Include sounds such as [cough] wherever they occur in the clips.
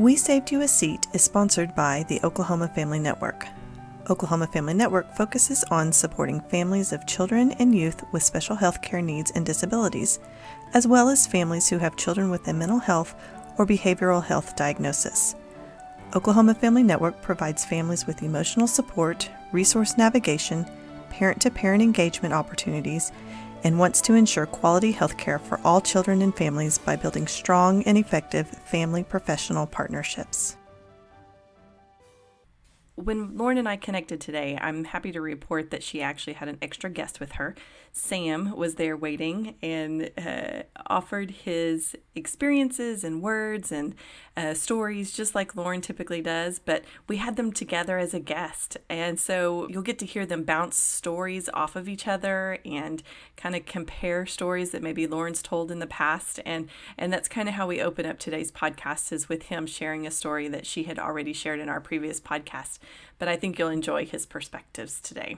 We Saved You a Seat is sponsored by the Oklahoma Family Network. Oklahoma Family Network focuses on supporting families of children and youth with special health care needs and disabilities, as well as families who have children with a mental health or behavioral health diagnosis. Oklahoma Family Network provides families with emotional support, resource navigation, parent to parent engagement opportunities, and wants to ensure quality health care for all children and families by building strong and effective family professional partnerships. When Lauren and I connected today, I'm happy to report that she actually had an extra guest with her. Sam was there waiting and uh, offered his experiences and words and uh, stories, just like Lauren typically does. But we had them together as a guest. And so you'll get to hear them bounce stories off of each other and kind of compare stories that maybe Lauren's told in the past. And, and that's kind of how we open up today's podcast is with him sharing a story that she had already shared in our previous podcast. But I think you'll enjoy his perspectives today.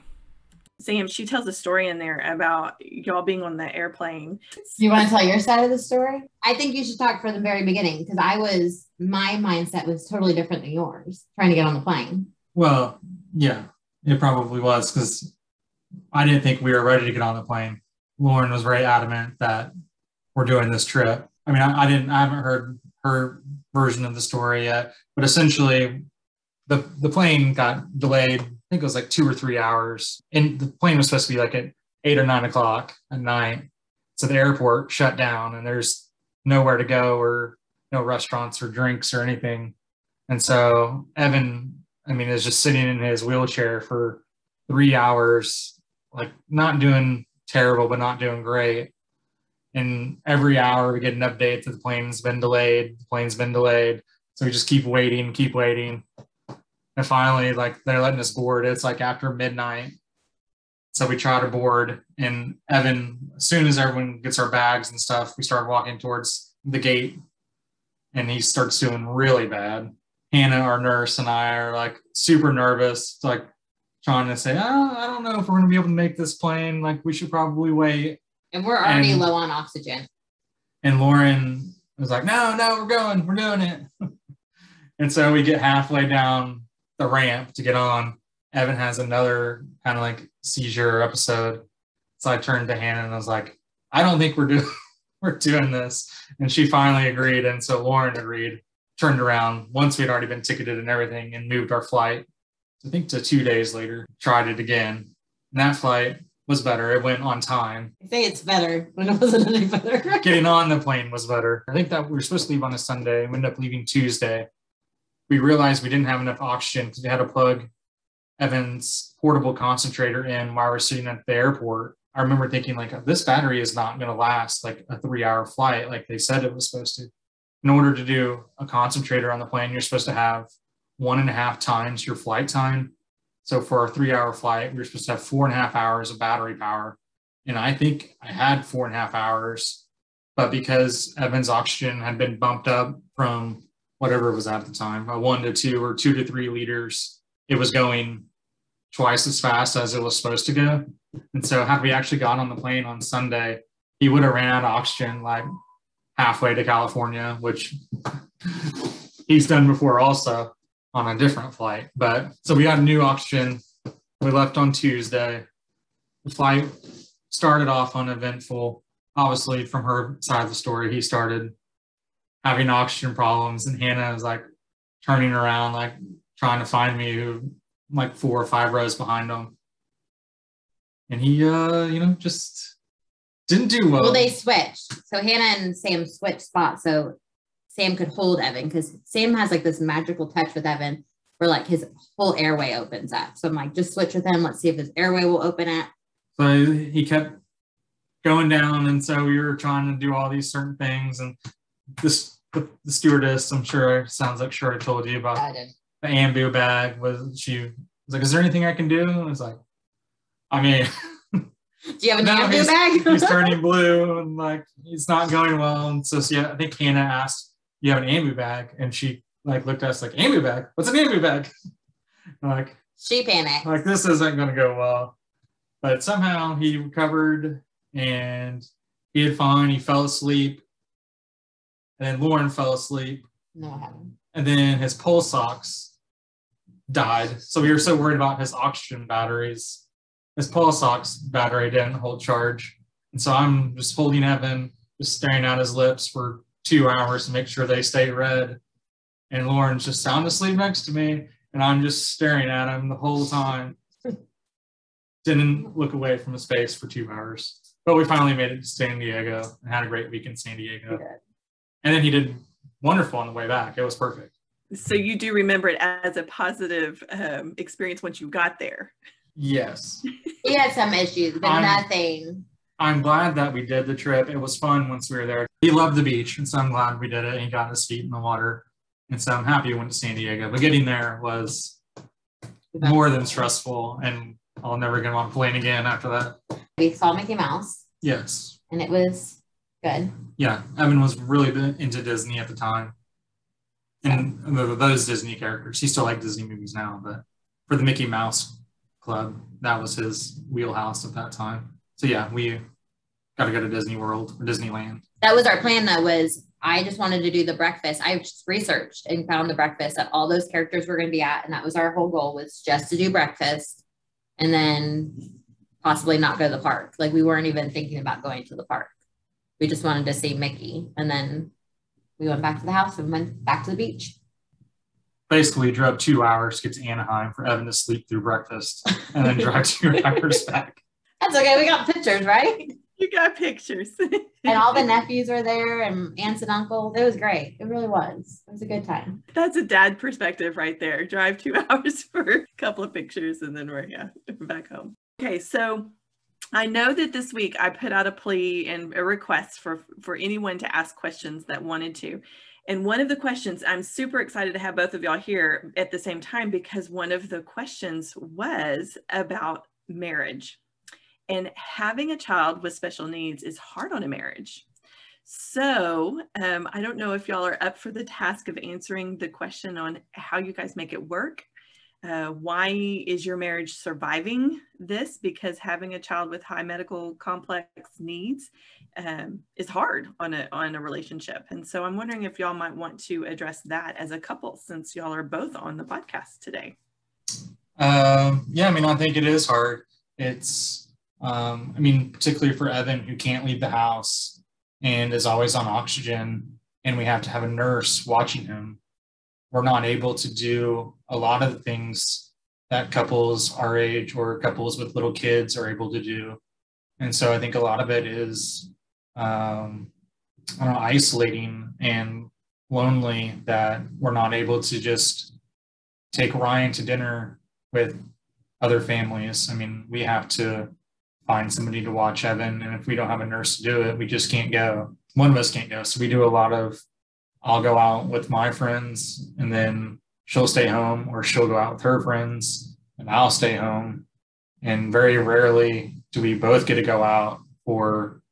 Sam, she tells a story in there about y'all being on the airplane. Do you want to tell your side of the story? I think you should talk from the very beginning because I was, my mindset was totally different than yours trying to get on the plane. Well, yeah, it probably was because I didn't think we were ready to get on the plane. Lauren was very adamant that we're doing this trip. I mean, I, I didn't, I haven't heard her version of the story yet, but essentially the, the plane got delayed think it was like two or three hours. And the plane was supposed to be like at eight or nine o'clock at night. So the airport shut down and there's nowhere to go or no restaurants or drinks or anything. And so Evan, I mean, is just sitting in his wheelchair for three hours, like not doing terrible, but not doing great. And every hour we get an update that the plane's been delayed, the plane's been delayed. So we just keep waiting, keep waiting. And finally, like they're letting us board. It's like after midnight. So we try to board. And Evan, as soon as everyone gets our bags and stuff, we start walking towards the gate. And he starts doing really bad. Hannah, our nurse, and I are like super nervous, like trying to say, oh, I don't know if we're going to be able to make this plane. Like, we should probably wait. And we're already and, low on oxygen. And Lauren was like, no, no, we're going, we're doing it. [laughs] and so we get halfway down the ramp to get on, Evan has another kind of like seizure episode. So I turned to Hannah and I was like, I don't think we're doing [laughs] we're doing this. And she finally agreed. And so Lauren agreed, turned around once we'd already been ticketed and everything and moved our flight. I think to two days later, tried it again. And that flight was better. It went on time. I say it's better, but it wasn't any better. Getting on the plane was better. I think that we were supposed to leave on a Sunday. We ended up leaving Tuesday we realized we didn't have enough oxygen because we had to plug Evan's portable concentrator in while we are sitting at the airport. I remember thinking like this battery is not going to last like a three hour flight like they said it was supposed to. In order to do a concentrator on the plane, you're supposed to have one and a half times your flight time. So for a three hour flight, we are supposed to have four and a half hours of battery power. And I think I had four and a half hours, but because Evan's oxygen had been bumped up from whatever it was at the time, a one to two or two to three liters, it was going twice as fast as it was supposed to go. And so had we actually got on the plane on Sunday, he would have ran out of oxygen like halfway to California, which [laughs] he's done before also on a different flight. But so we got new oxygen. We left on Tuesday. The flight started off uneventful. Obviously, from her side of the story, he started having oxygen problems, and Hannah was like turning around, like trying to find me, who like four or five rows behind him, and he, uh, you know, just didn't do well. Well, they switched, so Hannah and Sam switched spots, so Sam could hold Evan because Sam has like this magical touch with Evan where like his whole airway opens up. So I'm like, just switch with him. Let's see if his airway will open up. So he kept going down, and so we were trying to do all these certain things, and this the, the stewardess, I'm sure sounds like sure I told you about I did. the ambu bag. Was she was like, is there anything I can do? And it's like, I mean, [laughs] do you have an [laughs] no, ambu bag? he's [laughs] turning blue and like it's not going well. And so, so yeah, I think Hannah asked, "You have an ambu bag?" And she like looked at us like, "Ambu bag? What's an ambu bag?" like she panicked. Like this isn't going to go well. But somehow he recovered and he had fine. He fell asleep and then Lauren fell asleep No, I haven't. and then his pulse ox died. So we were so worried about his oxygen batteries. His pulse ox battery didn't hold charge. And so I'm just holding Evan, just staring at his lips for two hours to make sure they stay red. And Lauren's just sound asleep next to me. And I'm just staring at him the whole time. [laughs] Didn't look away from his face for two hours. But we finally made it to San Diego and had a great week in San Diego. Good. And then he did wonderful on the way back. It was perfect. So you do remember it as a positive um, experience once you got there. Yes. [laughs] He had some issues, but I'm- nothing. I'm glad that we did the trip. It was fun once we were there. He loved the beach, and so I'm glad we did it. He got his feet in the water. And so I'm happy we went to San Diego. But getting there was more than stressful, and I'll never get on a plane again after that. We saw Mickey Mouse, Yes. and it was good. Yeah. Evan was really into Disney at the time. And th- those Disney characters. He still liked Disney movies now, but for the Mickey Mouse Club, that was his wheelhouse at that time. So yeah, we got to go to Disney World or Disneyland. That was our plan, though. Was I just wanted to do the breakfast. I just researched and found the breakfast that all those characters were going to be at, and that was our whole goal was just to do breakfast, and then possibly not go to the park. Like we weren't even thinking about going to the park. We just wanted to see Mickey, and then we went back to the house and went back to the beach. basically drove two hours to get to Anaheim for Evan to sleep through breakfast and then drive two [laughs] hours back. That's okay. We got pictures, right? You got pictures. [laughs] And all the nephews were there, and aunts and uncles. It was great. It really was. It was a good time. That's a dad perspective right there. Drive two [laughs] hours for a couple of pictures and then we're yeah, back home. Okay, so I know that this week I put out a plea and a request for for anyone to ask questions that wanted to. And one of the questions, I'm super excited to have both of y'all here at the same time because one of the questions was about marriage. And having a child with special needs is hard on a marriage. So um, I don't know if y'all are up for the task of answering the question on how you guys make it work. Uh, why is your marriage surviving this? Because having a child with high medical complex needs um, is hard on a on a relationship, and so I'm wondering if y'all might want to address that as a couple, since y'all are both on the podcast today. Um, yeah, I mean, I think it is hard. It's, um, I mean, particularly for Evan who can't leave the house and is always on oxygen, and we have to have a nurse watching him. We're not able to do a lot of the things that couples our age or couples with little kids are able to do. And so I think a lot of it is, um, I don't know, isolating and lonely that we're not able to just take Ryan to dinner with other families. I mean, we have to find somebody to watch Evan, and if we don't have a nurse to do it, we just can't go. One of us can't go. So we do a lot of I'll go out with my friends and then she'll stay home, or she'll go out with her friends and I'll stay home. And very rarely do we both get to go out for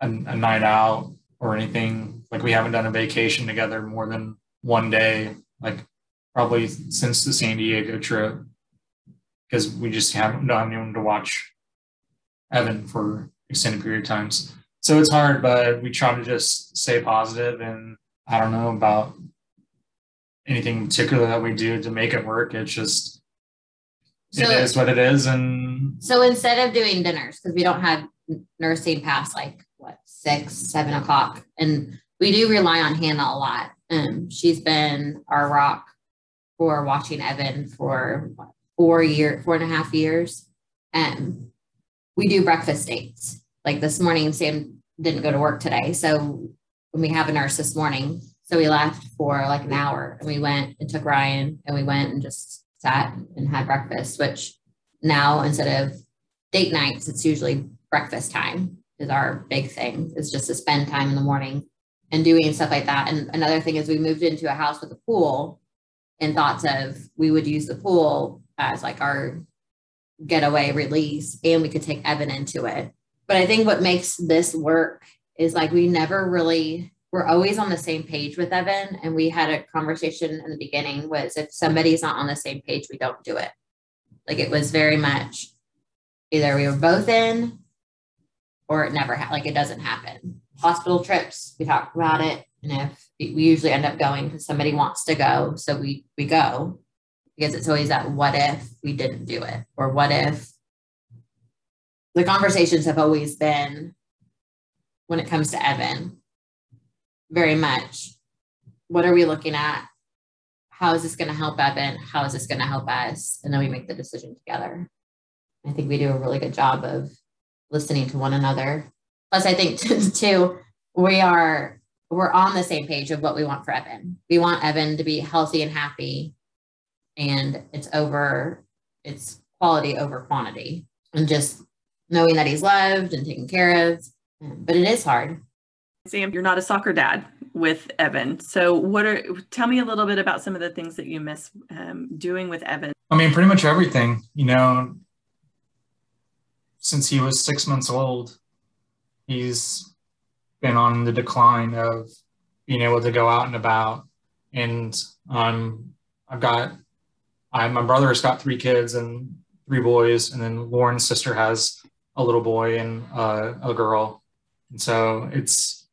a, a night out or anything. Like we haven't done a vacation together more than one day, like probably since the San Diego trip, because we just haven't done anyone to watch Evan for extended period of times. So it's hard, but we try to just stay positive and I don't know about anything in particular that we do to make it work. It's just So- it is what it is, and So instead of doing dinners, because we don't have nursing past like what six, seven o'clock, and we do rely on Hannah a lot. Um, she's been our rock for watching Evan for what, four year, four and a half years. And we do breakfast dates. Like this morning, Sam didn't go to work today, so when we have a nurse this morning, so we left for like an hour, and we went and took Ryan, and we went and just sat and had breakfast, which now instead of date nights, it's usually breakfast time is our big thing. It's just to spend time in the morning and doing stuff like that. And another thing is we moved into a house with a pool and thoughts of we would use the pool as like our getaway release and we could take Evan into it. But I think what makes this work is like we never really we're always on the same page with Evan. And we had a conversation in the beginning was if somebody's not on the same page, we don't do it. Like it was very much either we were both in or it never ha- like it doesn't happen. hospital trips, we talk about it. And if we usually end up going because somebody wants to go, so we we go because it's always that what if we didn't do it or what if the conversations have always been when it comes to Evan very much. What are we looking at? How is this going to help Evan? How is this going to help us? And then we make the decision together. I think we do a really good job of listening to one another. Plus I think [laughs] too we are we're on the same page of what we want for Evan. We want Evan to be healthy and happy and it's over it's quality over quantity. And just knowing that he's loved and taken care of but it is hard. Sam you're not a soccer dad with evan. So what are tell me a little bit about some of the things that you miss um, doing with evan. I mean pretty much everything you know since he was six months old he's been on the decline of being able to go out and about. And um, i've got I, my brother has got three kids and three boys, and then Lauren's sister has a little boy and uh, a girl. And so it's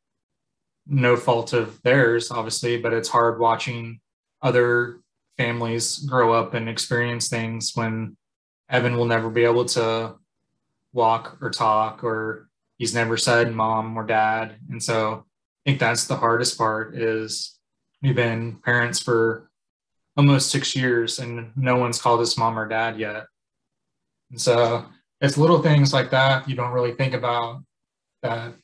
no fault of theirs, obviously, but it's hard watching other families grow up and experience things when Evan will never be able to walk or talk, or he's never said mom or dad. And so I think that's the hardest part is we've been parents for almost six years and no one's called us mom or dad yet. And so it's little things like that you don't really think about that.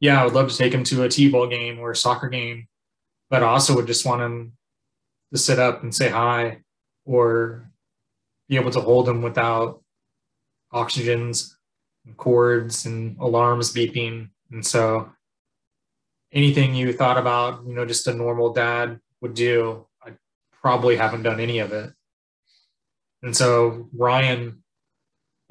Yeah, I would love to take him to a T-ball game or a soccer game, but I also would just want him to sit up and say hi or be able to hold him without oxygens and cords and alarms beeping. And so anything you thought about, you know, just a normal dad would do, I probably haven't done any of it. And so Ryan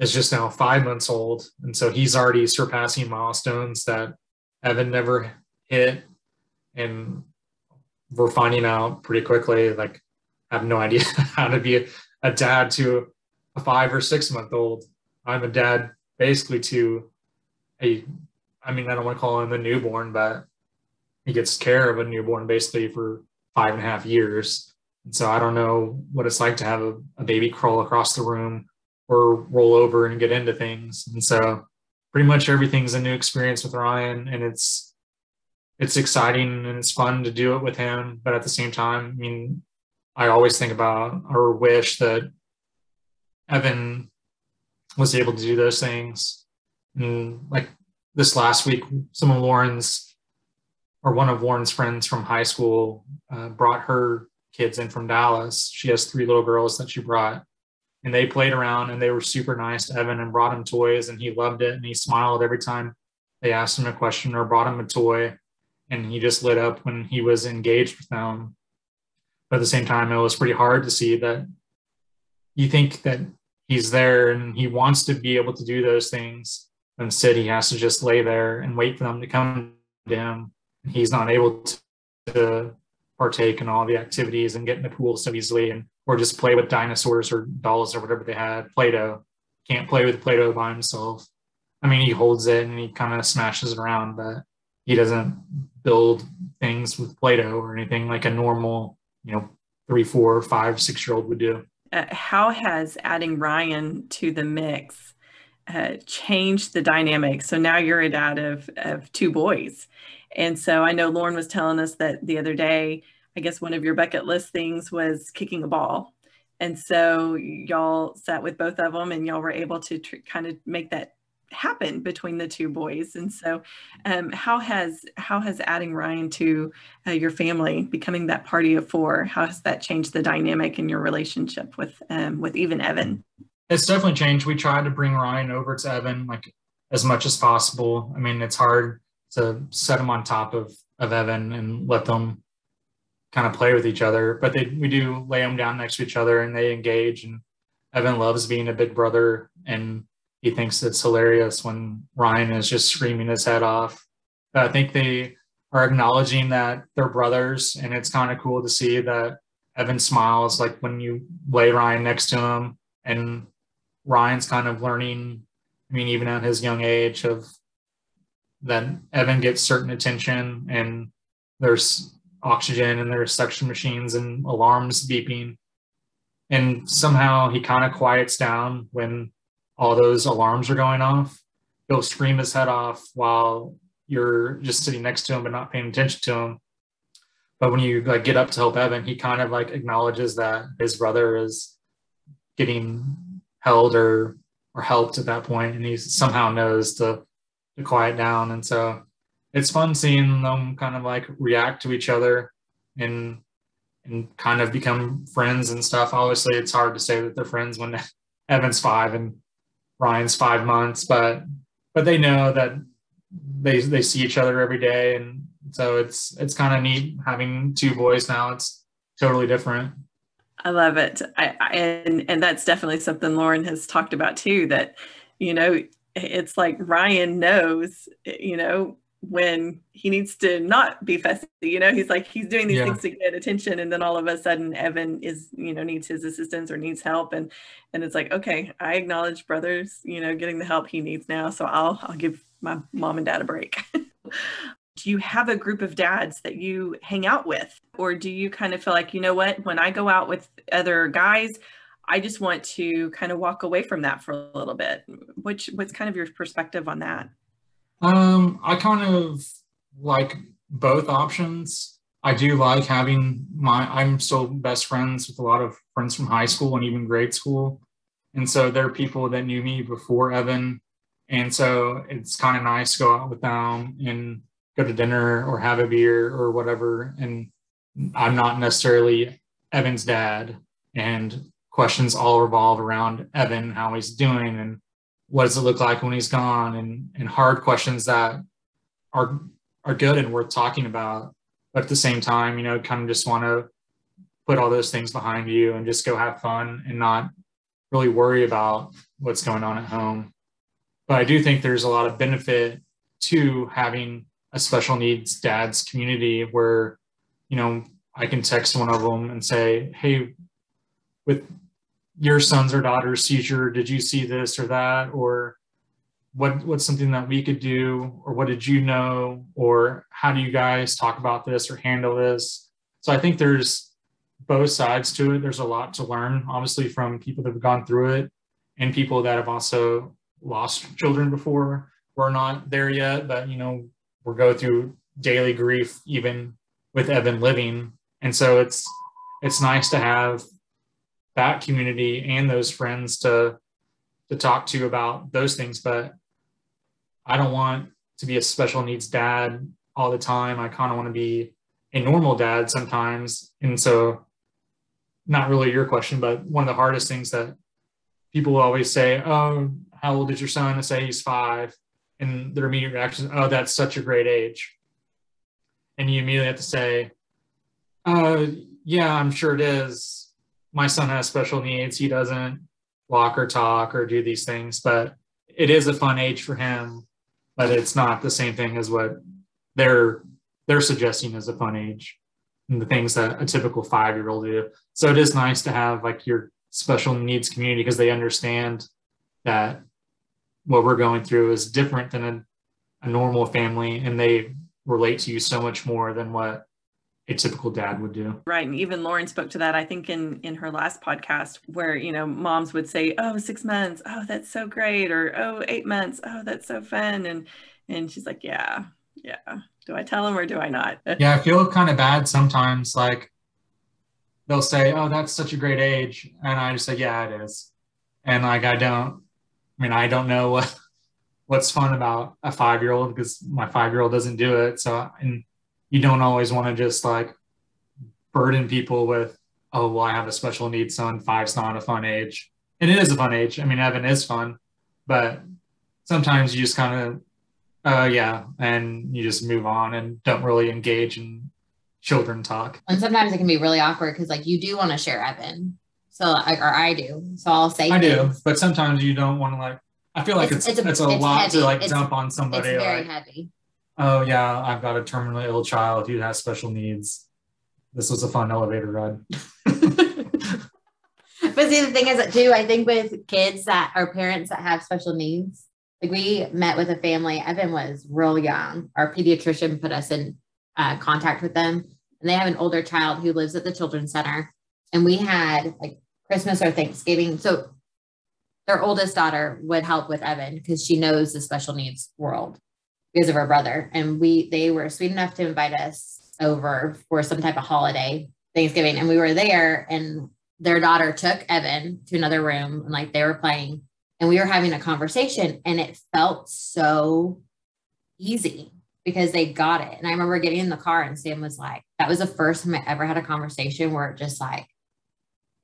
is just now five months old. And so he's already surpassing milestones that Evan never hit. And we're finding out pretty quickly, like, I have no idea [laughs] how to be a, dad to a five or six month old. I'm a dad basically to a, I mean, I don't want to call him a newborn, but he gets care of a newborn basically for five and a half years. And so I don't know what it's like to have a, a baby crawl across the room or roll over and get into things. And so pretty much everything's a new experience with Ryan and it's it's exciting and it's fun to do it with him. But at the same time, I mean, I always think about or wish that Evan was able to do those things. And like this last week, some of Lauren's or one of Lauren's friends from high school uh, brought her kids in from Dallas. She has three little girls that she brought. And they played around and they were super nice to Evan and brought him toys and he loved it and he smiled every time they asked him a question or brought him a toy. And he just lit up when he was engaged with them. But at the same time, it was pretty hard to see that you think that he's there and he wants to be able to do those things. Instead, he has to just lay there and wait for them to come to him. He's not able to partake in all the activities and get in the pool so easily and or just play with dinosaurs or dolls or whatever they had. Play-doh. Can't play with play-doh by himself. I mean he holds it and he kind of smashes it around but he doesn't build things with play-doh or anything like a normal you know three four five six year old would do. Uh, how has adding ryan to the mix uh, changed the dynamic? So now you're a dad of, of two boys. And so I know Lauren was telling us that the other day, I guess one of your bucket list things was kicking a ball. And so y'all sat with both of them and y'all were able to tr- kind of make that happen between the two boys. And so um, how has how has adding Ryan to uh, your family, becoming that party of four, how has that changed the dynamic in your relationship with um, with even Evan? It's definitely changed. We tried to bring Ryan over to Evan like as much as possible. I mean, it's hard to set them on top of, of Evan and let them kind of play with each other. But they, we do lay them down next to each other and they engage. And Evan loves being a big brother and he thinks it's hilarious when Ryan is just screaming his head off. But I think they are acknowledging that they're brothers and it's kind of cool to see that Evan smiles like when you lay Ryan next to him and Ryan's kind of learning I mean, even at his young age, of then Evan gets certain attention and there's oxygen and there's suction machines and alarms beeping. And somehow he kind of quiets down when all those alarms are going off. He'll scream his head off while you're just sitting next to him but not paying attention to him. But when you like get up to help Evan, he kind of like acknowledges that his brother is getting held or or helped at that point, and he somehow knows to to quiet down. And so it's fun seeing them kind of like react to each other and and kind of become friends and stuff. Obviously, it's hard to say that they're friends when [laughs] Evan's five and Ryan's five months, but but they know that they they see each other every day, and so it's it's kind of neat having two boys now. It's totally different. I love it, I, I, and and that's definitely something Lauren has talked about too. That you know, it's like Ryan knows, you know, when he needs to not be fussy. You know, he's like he's doing these yeah. things to get attention, and then all of a sudden Evan is, you know, needs his assistance or needs help, and and it's like, okay, I acknowledge brothers, you know, getting the help he needs now, so I'll I'll give my mom and dad a break. [laughs] do you have a group of dads that you hang out with, or do you kind of feel like, you know what, when I go out with other guys, I just want to kind of walk away from that for a little bit. Which what's kind of your perspective on that? Um, I kind of like both options. I do like having my I'm still best friends with a lot of friends from high school and even grade school. And so there are people that knew me before Evan. And so it's kind of nice to go out with them and go to dinner or have a beer or whatever. And I'm not necessarily Evan's dad. And questions all revolve around Evan, how he's doing and what does it look like when he's gone? And and hard questions that are are good and worth talking about. But at the same time you know kind of just want to put all those things behind you and just go have fun and not really worry about what's going on at home. But i do think there's a lot of benefit to having a special needs dads community where you know i can text one of them and say hey with your son's or daughter's seizure did you see this or that? Or what what's something that we could do? Or what did you know? Or how do you guys talk about this or handle this? So i think there's both sides to it. There's a lot to learn obviously from people that have gone through it and people that have also lost children before. We're not there yet but you know we're going through daily grief even with evan living. And so it's it's nice to have that community and those friends to to talk to about those things. But i don't want to be a special needs dad all the time. I kind of want to be a normal dad sometimes. And so not really your question but one of the hardest things that people always say oh how old is your son? And say he's five. And their immediate reaction oh that's such a great age. And you immediately have to say uh yeah i'm sure it is my son has special needs. He doesn't walk or talk or do these things, but it is a fun age for him. But it's not the same thing as what they're they're suggesting as a fun age and the things that a typical five year old do. So it is nice to have like your special needs community because they understand that what we're going through is different than a, a normal family and they relate to you so much more than what a typical dad would do. Right. And even Lauren spoke to that, I think, in in her last podcast, where, you know, moms would say, Oh, six months, oh, that's so great, or oh, eight months, oh, that's so fun. And and she's like, Yeah, yeah. Do I tell them or do I not? [laughs] yeah, I feel kind of bad sometimes. Like they'll say, Oh, that's such a great age. And I just say, Yeah, it is. And like I don't I mean, I don't know [laughs] what what's fun about a five year old because my five year old doesn't do it. So and you don't always want to just like burden people with, oh, well, I have a special needs son. Five's not a fun age. And it is a fun age. I mean, Evan is fun, but sometimes you just kind of, uh, yeah, and you just move on and don't really engage in children talk. And sometimes it can be really awkward because, like, you do want to share Evan. So, like, or I do. So I'll say, I things. do, but sometimes you don't want to, like, I feel like it's, it's, it's a, it's a it's lot heavy. to like it's, dump on somebody. It's very like, heavy oh yeah, I've got a terminally ill child who has special needs. This was a fun elevator ride. [laughs] but see, the thing is that too, I think with kids that are parents that have special needs, like we met with a family. Evan was real young. Our pediatrician put us in uh, contact with them, and they have an older child who lives at the children's center. And we had like Christmas or Thanksgiving. So their oldest daughter would help with Evan because she knows the special needs world because of her brother. And we they were sweet enough to invite us over for some type of holiday, Thanksgiving. And we were there and their daughter took Evan to another room and like they were playing and we were having a conversation and it felt so easy because they got it. And I remember getting in the car and Sam was like, that was the first time I ever had a conversation where it just like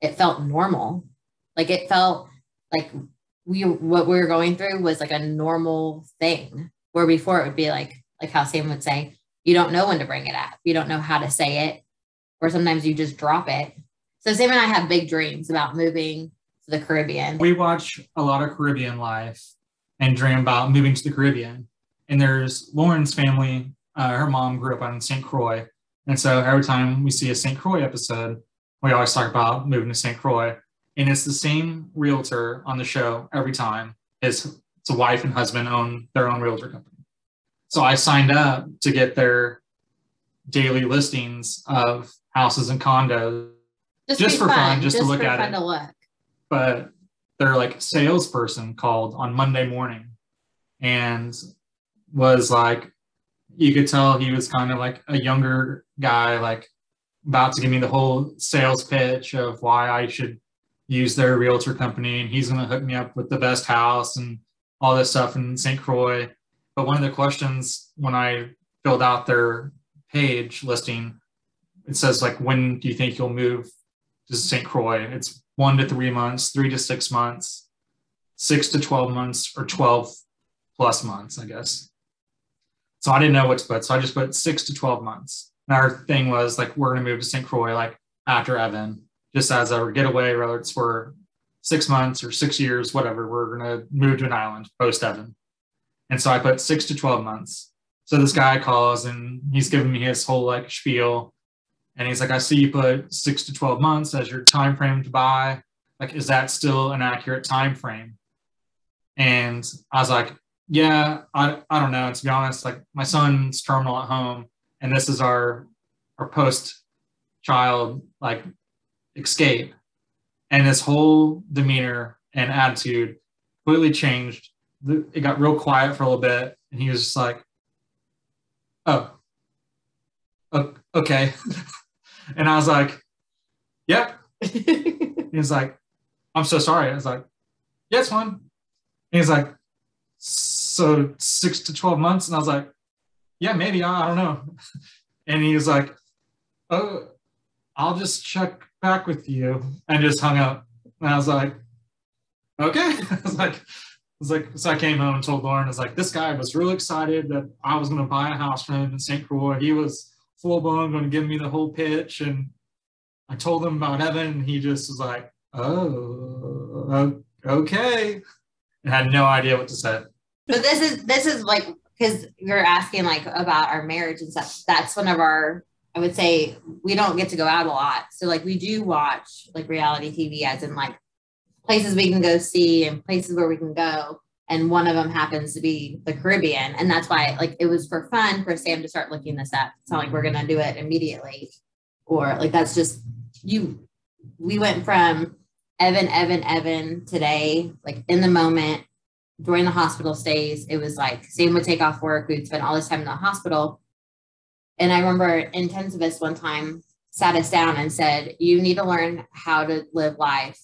it felt normal. Like it felt like we what we were going through was like a normal thing where before it would be like like how Sam would say, you don't know when to bring it up. You don't know how to say it. Or sometimes you just drop it. So Sam and I have big dreams about moving to the Caribbean. We watch a lot of Caribbean life and dream about moving to the Caribbean. And there's Lauren's family, uh, her mom grew up on St. Croix. And so every time we see a St. Croix episode, we always talk about moving to St. Croix. And it's the same realtor on the show every time. His wife and husband own their own realtor company. So I signed up to get their daily listings of houses and condos Just, Just for fun, just to look at fun it. Look. but their like salesperson called on Monday morning and was like, you could tell he was kind of like a younger guy, like about to give me the whole sales pitch of why I should use their realtor company and he's going to hook me up with the best house and all this stuff in St. Croix. But one of the questions when I filled out their page listing, it says like, when do you think you'll move to St. Croix? It's one to three months, three to six months, six to 12 months, or 12 plus months, I guess. So I didn't know what to put. So I just put six to 12 months. And our thing was like, we're going to move to St. Croix like after Evan, just as a getaway, whether it's for six months or six years, whatever, we're going to move to an island post Evan. And so I put six to 12 months. So this guy calls and he's giving me his whole like spiel. And he's like, I see you put six to 12 months as your time frame to buy. Like, is that still an accurate time frame? And I was like, yeah, I, I don't know. To be honest, like my son's terminal at home, and this is our our post child like escape. And his whole demeanor and attitude completely changed. It got real quiet for a little bit, and he was just like, "Oh, okay." [laughs] and I was like, "Yep." [laughs] He was like, "I'm so sorry." I was like, "Yeah, it's fine." And he's like, "So six to twelve months?" And I was like, "Yeah, maybe. I, I don't know." [laughs] And he was like, "Oh, I'll just check back with you," and just hung up. And I was like, "Okay." [laughs] I was like, I was like, so I came home and told Lauren, I was like, this guy was really excited that I was going to buy a house from him in St. Croix. He was full blown going to give me the whole pitch. And I told him about Evan, and he just was like, oh, okay. And had no idea what to say. So this is this is like because you're asking like about our marriage and stuff. That's one of our I would say we don't get to go out a lot. So like we do watch like reality TV as in like places we can go see and places where we can go. And one of them happens to be the Caribbean. And that's why like it was for fun for Sam to start looking this up. It's not like we're gonna do it immediately. Or like that's just you we went from Evan, Evan, Evan today, like in the moment, during the hospital stays, it was like Sam would take off work. We'd spend all this time in the hospital. And I remember intensivist one time sat us down and said, You need to learn how to live life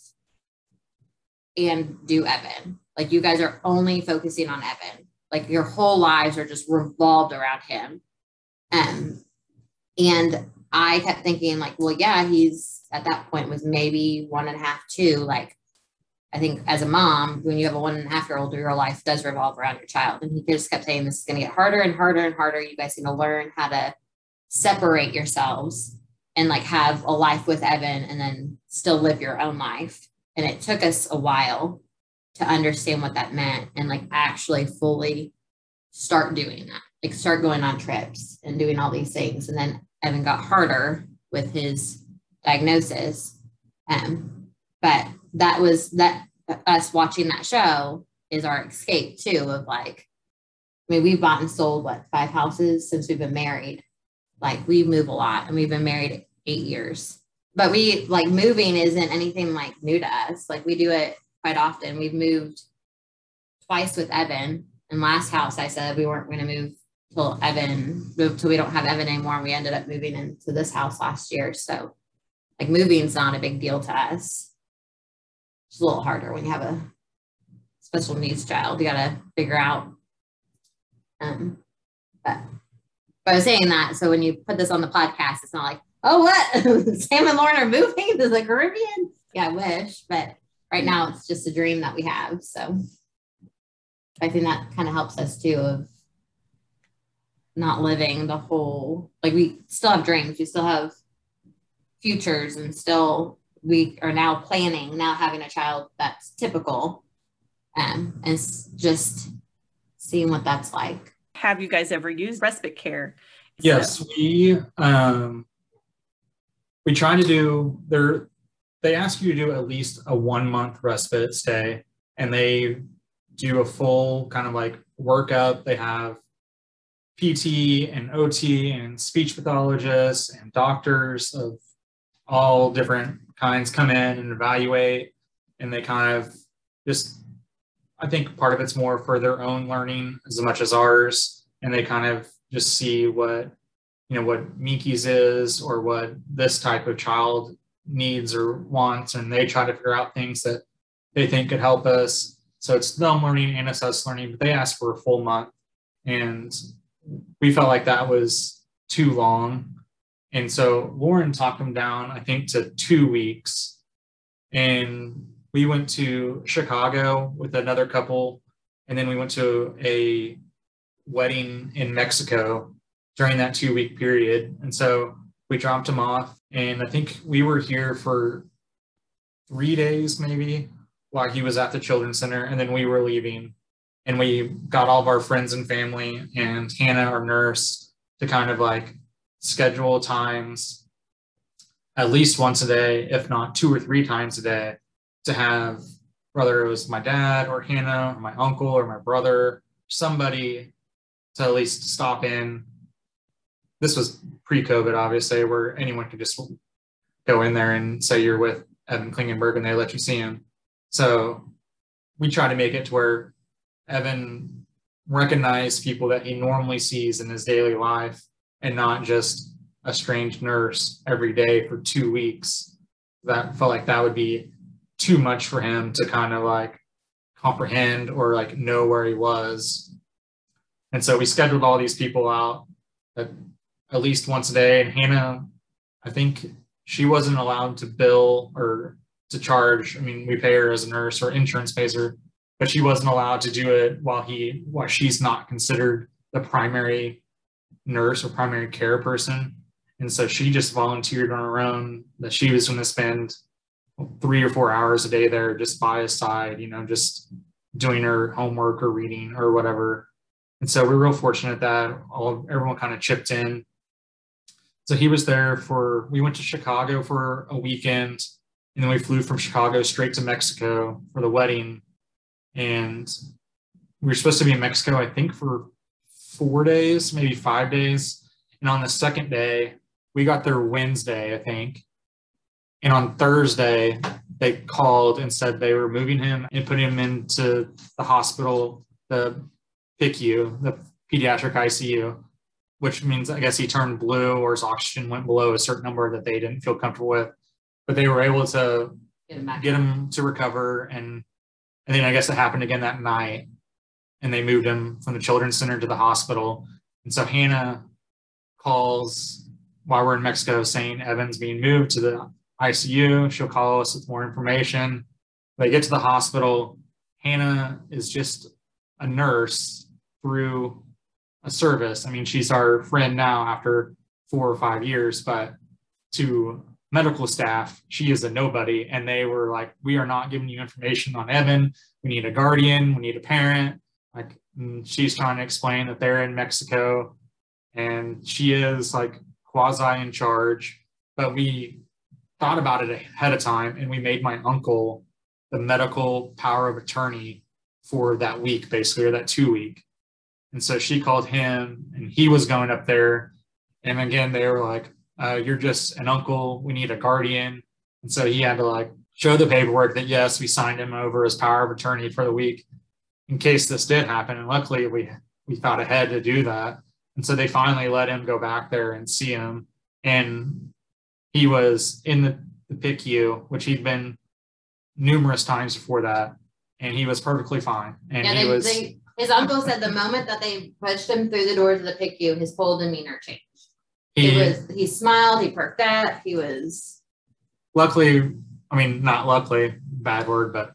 and do Evan. Like you guys are only focusing on Evan. Like your whole lives are just revolved around him. Um, and I kept thinking, like, well, yeah, he's at that point was maybe one and a half, two. Like, I think as a mom, when you have a one and a half year old, your life does revolve around your child. And he just kept saying, this is going to get harder and harder and harder. You guys need to learn how to separate yourselves and like have a life with Evan and then still live your own life. And it took us a while to understand what that meant and like actually fully start doing that, like start going on trips and doing all these things. And then Evan got harder with his diagnosis. Um, but that was that us watching that show is our escape too of like, I mean, we've bought and sold what five houses since we've been married. Like we move a lot and we've been married eight years. But we like moving isn't anything like new to us. Like we do it quite often. We've moved twice with Evan. And last house I said we weren't going to move till Evan moved till we don't have Evan anymore. And we ended up moving into this house last year. So like moving's not a big deal to us. It's a little harder when you have a special needs child. You got to figure out. Um, but I was saying that. So when you put this on the podcast, it's not like, oh, what? [laughs] Sam and Lauren are moving to the Caribbean? Yeah, I wish. But right now it's just a dream that we have. So I think that kind of helps us too of not living the whole like we still have dreams, we still have futures and still we are now planning now having a child that's typical um, and just seeing what that's like. Have you guys ever used respite care? Yes, we um, we try to do there. They ask you to do at least a one month respite stay, and they do a full kind of like workup. They have PT and OT and speech pathologists and doctors of all different kinds come in and evaluate, and they kind of just. I think part of it's more for their own learning as much as ours, and they kind of just see what you know what Miki's is or what this type of child needs or wants, and they try to figure out things that they think could help us. So it's them learning and it's us learning, but they asked for a full month, and we felt like that was too long. And so Lauren talked them down, I think, to two weeks. And we went to Chicago with another couple. And then we went to a wedding in Mexico during that two week period. And so we dropped him off. And I think we were here for three days, maybe, while he was at the Children's Center. And then we were leaving and we got all of our friends and family and Hannah, our nurse, to kind of like schedule times at least once a day, if not two or three times a day, to have whether it was my dad or Hannah or my uncle or my brother, somebody to at least stop in. This was pre-COVID, obviously, where anyone could just go in there and say you're with Evan Klingenberg and they let you see him. So we try to make it to where Evan recognize people that he normally sees in his daily life and not just a strange nurse every day for two weeks. That felt like that would be too much for him to kind of like comprehend or like know where he was. And so we scheduled all these people out at, at least once a day. And Hannah, I think she wasn't allowed to bill or to charge. I mean, we pay her as a nurse or insurance pays her but she wasn't allowed to do it while he while she's not considered the primary nurse or primary care person and so she just volunteered on her own that she was going to spend three or four hours a day there just by his side you know just doing her homework or reading or whatever and so we're real fortunate that all everyone kind of chipped in so he was there for we went to chicago for a weekend and then we flew from chicago straight to mexico for the wedding and we were supposed to be in Mexico, I think, for four days, maybe five days. And on the second day, we got there Wednesday, I think. And on Thursday, they called and said they were moving him and putting him into the hospital, the PICU, the pediatric ICU, which means I guess he turned blue or his oxygen went below a certain number that they didn't feel comfortable with. But they were able to get him, get him to recover and and then I guess it happened again that night, and they moved him from the children's center to the hospital. And so Hannah calls while we're in Mexico saying Evan's being moved to the ICU. She'll call us with more information. They get to the hospital. Hannah is just a nurse through a service. I mean, she's our friend now after four or five years, but to medical staff, she is a nobody. And they were like, we are not giving you information on Evan. We need a guardian, we need a parent. Like mm, she's trying to explain that they're in Mexico and she is like quasi in charge. But we thought about it ahead of time and we made my uncle the medical power of attorney for that week, basically, or that two week. And so she called him and he was going up there. And again, they were like, uh, You're just an uncle. We need a guardian. And so he had to like show the paperwork that, yes, we signed him over as power of attorney for the week in case this did happen. And luckily, we, we thought ahead to do that. And so they finally let him go back there and see him. And he was in the, the PICU, which he'd been numerous times before that. And he was perfectly fine. And Yeah, he they, was. they, his uncle said the moment that they pushed him through the doors of the PICU, his whole demeanor changed. he, He was he smiled, he perked up, he was luckily, I mean, not luckily, bad word, but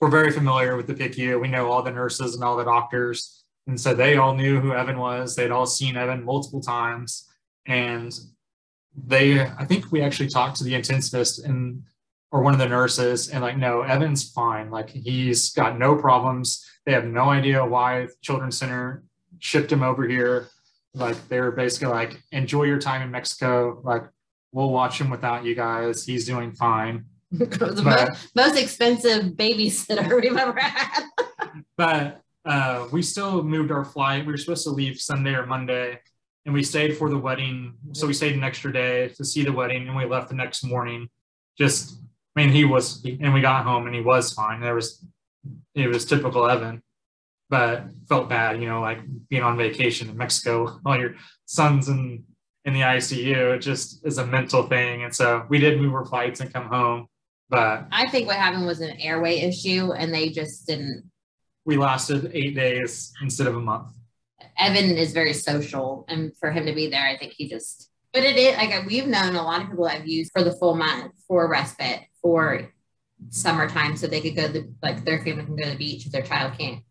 we're very familiar with the PICU. We know all the nurses and all the doctors. And so they all knew who Evan was. They'd all seen Evan multiple times. And they, I think we actually talked to the intensivist and or one of the nurses and like, no, Evan's fine. Like he's got no problems. They have no idea why Children's Center shipped him over here. Like they're basically like, enjoy your time in Mexico. Like we'll watch him without you guys. He's doing fine. [laughs] the But- most, most expensive babysitter [laughs] we've ever had. but uh, we still moved our flight. We were supposed to leave Sunday or Monday, and we stayed for the wedding. So we stayed an extra day to see the wedding, and we left the next morning. Just, I mean, he was, and we got home, and he was fine. There was, it was typical Evan, but felt bad, you know, like being on vacation in Mexico while your son's in in the ICU. It just is a mental thing, and so we did move our flights and come home, but I think what happened was an airway issue and they just didn't we lasted eight days instead of a month. Evan is very social, and for him to be there, I think he just. But it is like we've known a lot of people that have used for the full month for respite for summertime, so they could go to the, like their family can go to the beach if their child can't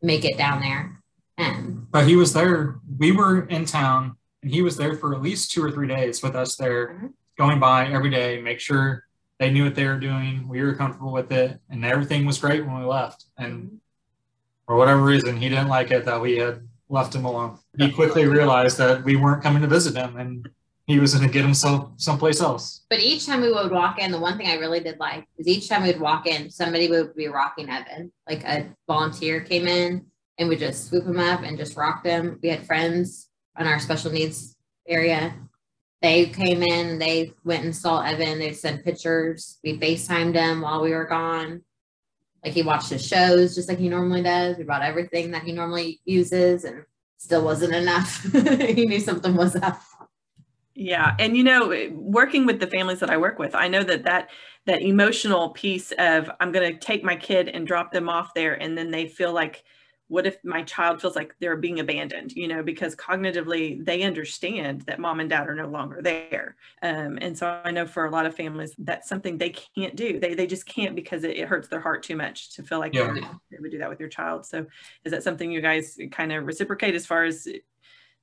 make it down there. Um, But he was there. We were in town, and he was there for at least two or three days with us there, Mhm. going by every day, make sure they knew what they were doing. We were comfortable with it, and everything was great when we left. And for whatever reason, he didn't like it that we had left him alone. He quickly realized that we weren't coming to visit him, and he was going to get himself someplace else. but each time we would walk in, the one thing I really did like is each time we'd walk in, somebody would be rocking Evan. Like a volunteer came in and would just swoop him up and just rock them. We had friends on our special needs area. They came in, they went and saw Evan. They sent pictures. We FaceTimed him while we were gone. Like he watched his shows just like he normally does. We bought everything that he normally uses and still wasn't enough. [laughs] he knew something was up. Yeah, and you know, working with the families that I work with, I know that that that emotional piece of I'm going to take my kid and drop them off there, and then they feel like, what if my child feels like they're being abandoned? You know, because cognitively they understand that mom and dad are no longer there, um, and so I know for a lot of families that's something they can't do. They they just can't because it, it hurts their heart too much to feel like Yeah. they, would, do that with your child. So, is that something you guys kind of reciprocate as far as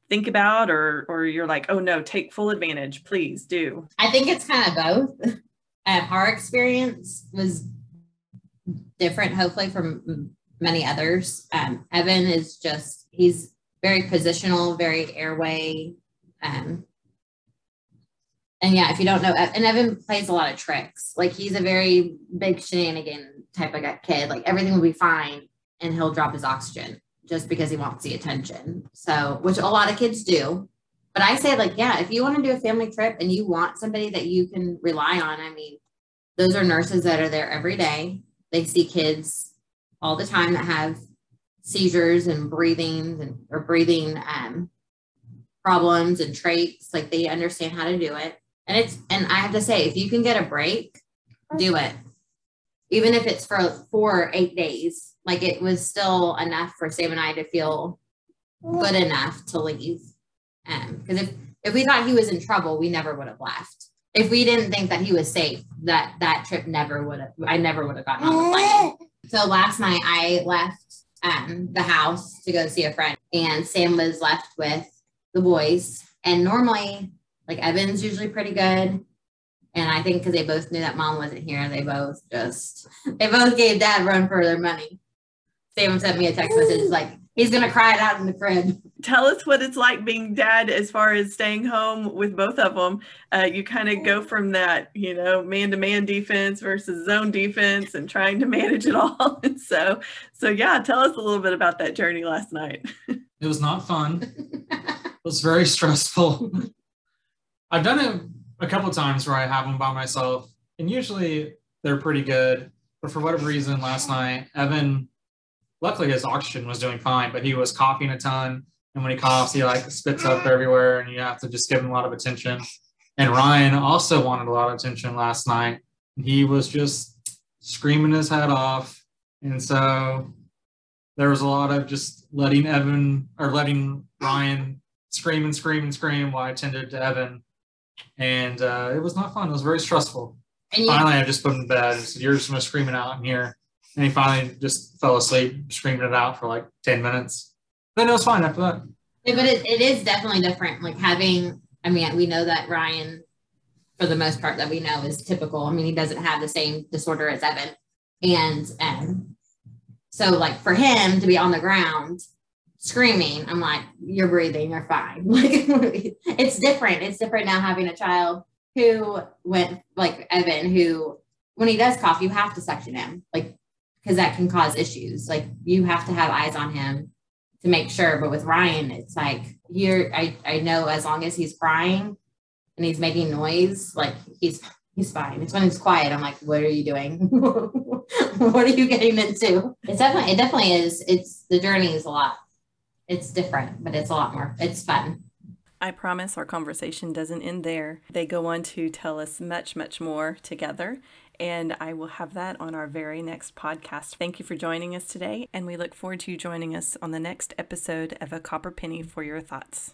think about or or you're like oh no take full advantage please do I think it's kind of both. [laughs] Um, our experience was different, hopefully, from m- many others. Um, Evan is just, he's very positional, very airway. Um, and yeah, if you don't know, and Evan plays a lot of tricks. Like he's a very big shenanigan type of kid. Like everything will be fine and he'll drop his oxygen just because he wants the attention. So, which a lot of kids do. But I say, like, yeah, if you want to do a family trip and you want somebody that you can rely on, I mean, those are nurses that are there every day. They see kids all the time that have seizures and breathing and or breathing um, problems and traits. Like they understand how to do it. And it's and I have to say, if you can get a break, do it. Even if it's for four or eight days, like it was still enough for Sam and I to feel good enough to leave. Um, because if if we thought he was in trouble, we never would have left. If we didn't think that he was safe, that that trip never would have. I never would have gotten on the plane. [laughs] So last night I left um the house to go see a friend, and Sam was left with the boys. And normally, like Evan's usually pretty good. And I think because they both knew that mom wasn't here, they both just they both gave dad run for their money. Sam sent me a text message like, He's gonna cry it out in the crib. Tell us what it's like being dad as far as staying home with both of them. Uh, you kind of go from that, you know, man to man defense versus zone defense and trying to manage it all. [laughs] And so, so yeah, tell us a little bit about that journey last night. It was not fun. [laughs] it was very stressful. [laughs] I've done it a couple times where I have them by myself, and usually they're pretty good. But for whatever reason, last night, Evan luckily his oxygen was doing fine, but he was coughing a ton. And when he coughs, he like spits up everywhere, and you have to just give him a lot of attention. And Ryan also wanted a lot of attention last night. He was just screaming his head off. And so there was a lot of just letting Evan or letting Ryan scream and scream and scream while I tended to Evan. And uh, it was not fun. It was very stressful. And you, Finally, I just put him to bed and said, You're just going to scream it out in here. And he finally just fell asleep, screaming it out for like 10 minutes. Then it was fine after that. Yeah, but it, it is definitely different. Like having, I mean, we know that Ryan, for the most part, that we know is typical. I mean, he doesn't have the same disorder as Evan. And um, so, like, for him to be on the ground screaming, I'm like, you're breathing, you're fine. [laughs] Like, it's different. It's different now having a child who went, like Evan, who, when he does cough, you have to suction him. Like, because that can cause issues. Like you have to have eyes on him to make sure. But with Ryan, it's like here I, I know as long as he's crying and he's making noise, like he's he's fine. It's when he's quiet. I'm like, what are you doing? [laughs] what are you getting into? It's definitely it definitely is. It's the journey is a lot. It's different, but it's a lot more. It's fun. I promise our conversation doesn't end there. They go on to tell us much, much more together and I will have that on our very next podcast. Thank you for joining us today, and we look forward to you joining us on the next episode of A Copper Penny for Your Thoughts.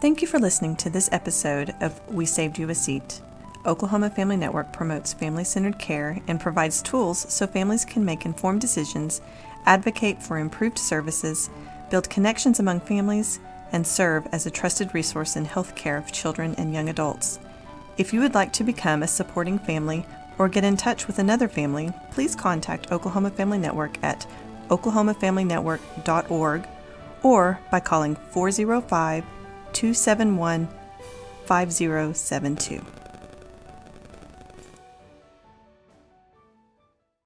Thank you for listening to this episode of We Saved You a Seat. Oklahoma Family Network promotes family centered care and provides tools so families can make informed decisions, advocate for improved services, build connections among families, and serve as a trusted resource in health care of children and young adults. If you would like to become a supporting family or get in touch with another family, please contact Oklahoma Family Network at oklahomafamilynetwork.org or by calling 405 271 5072.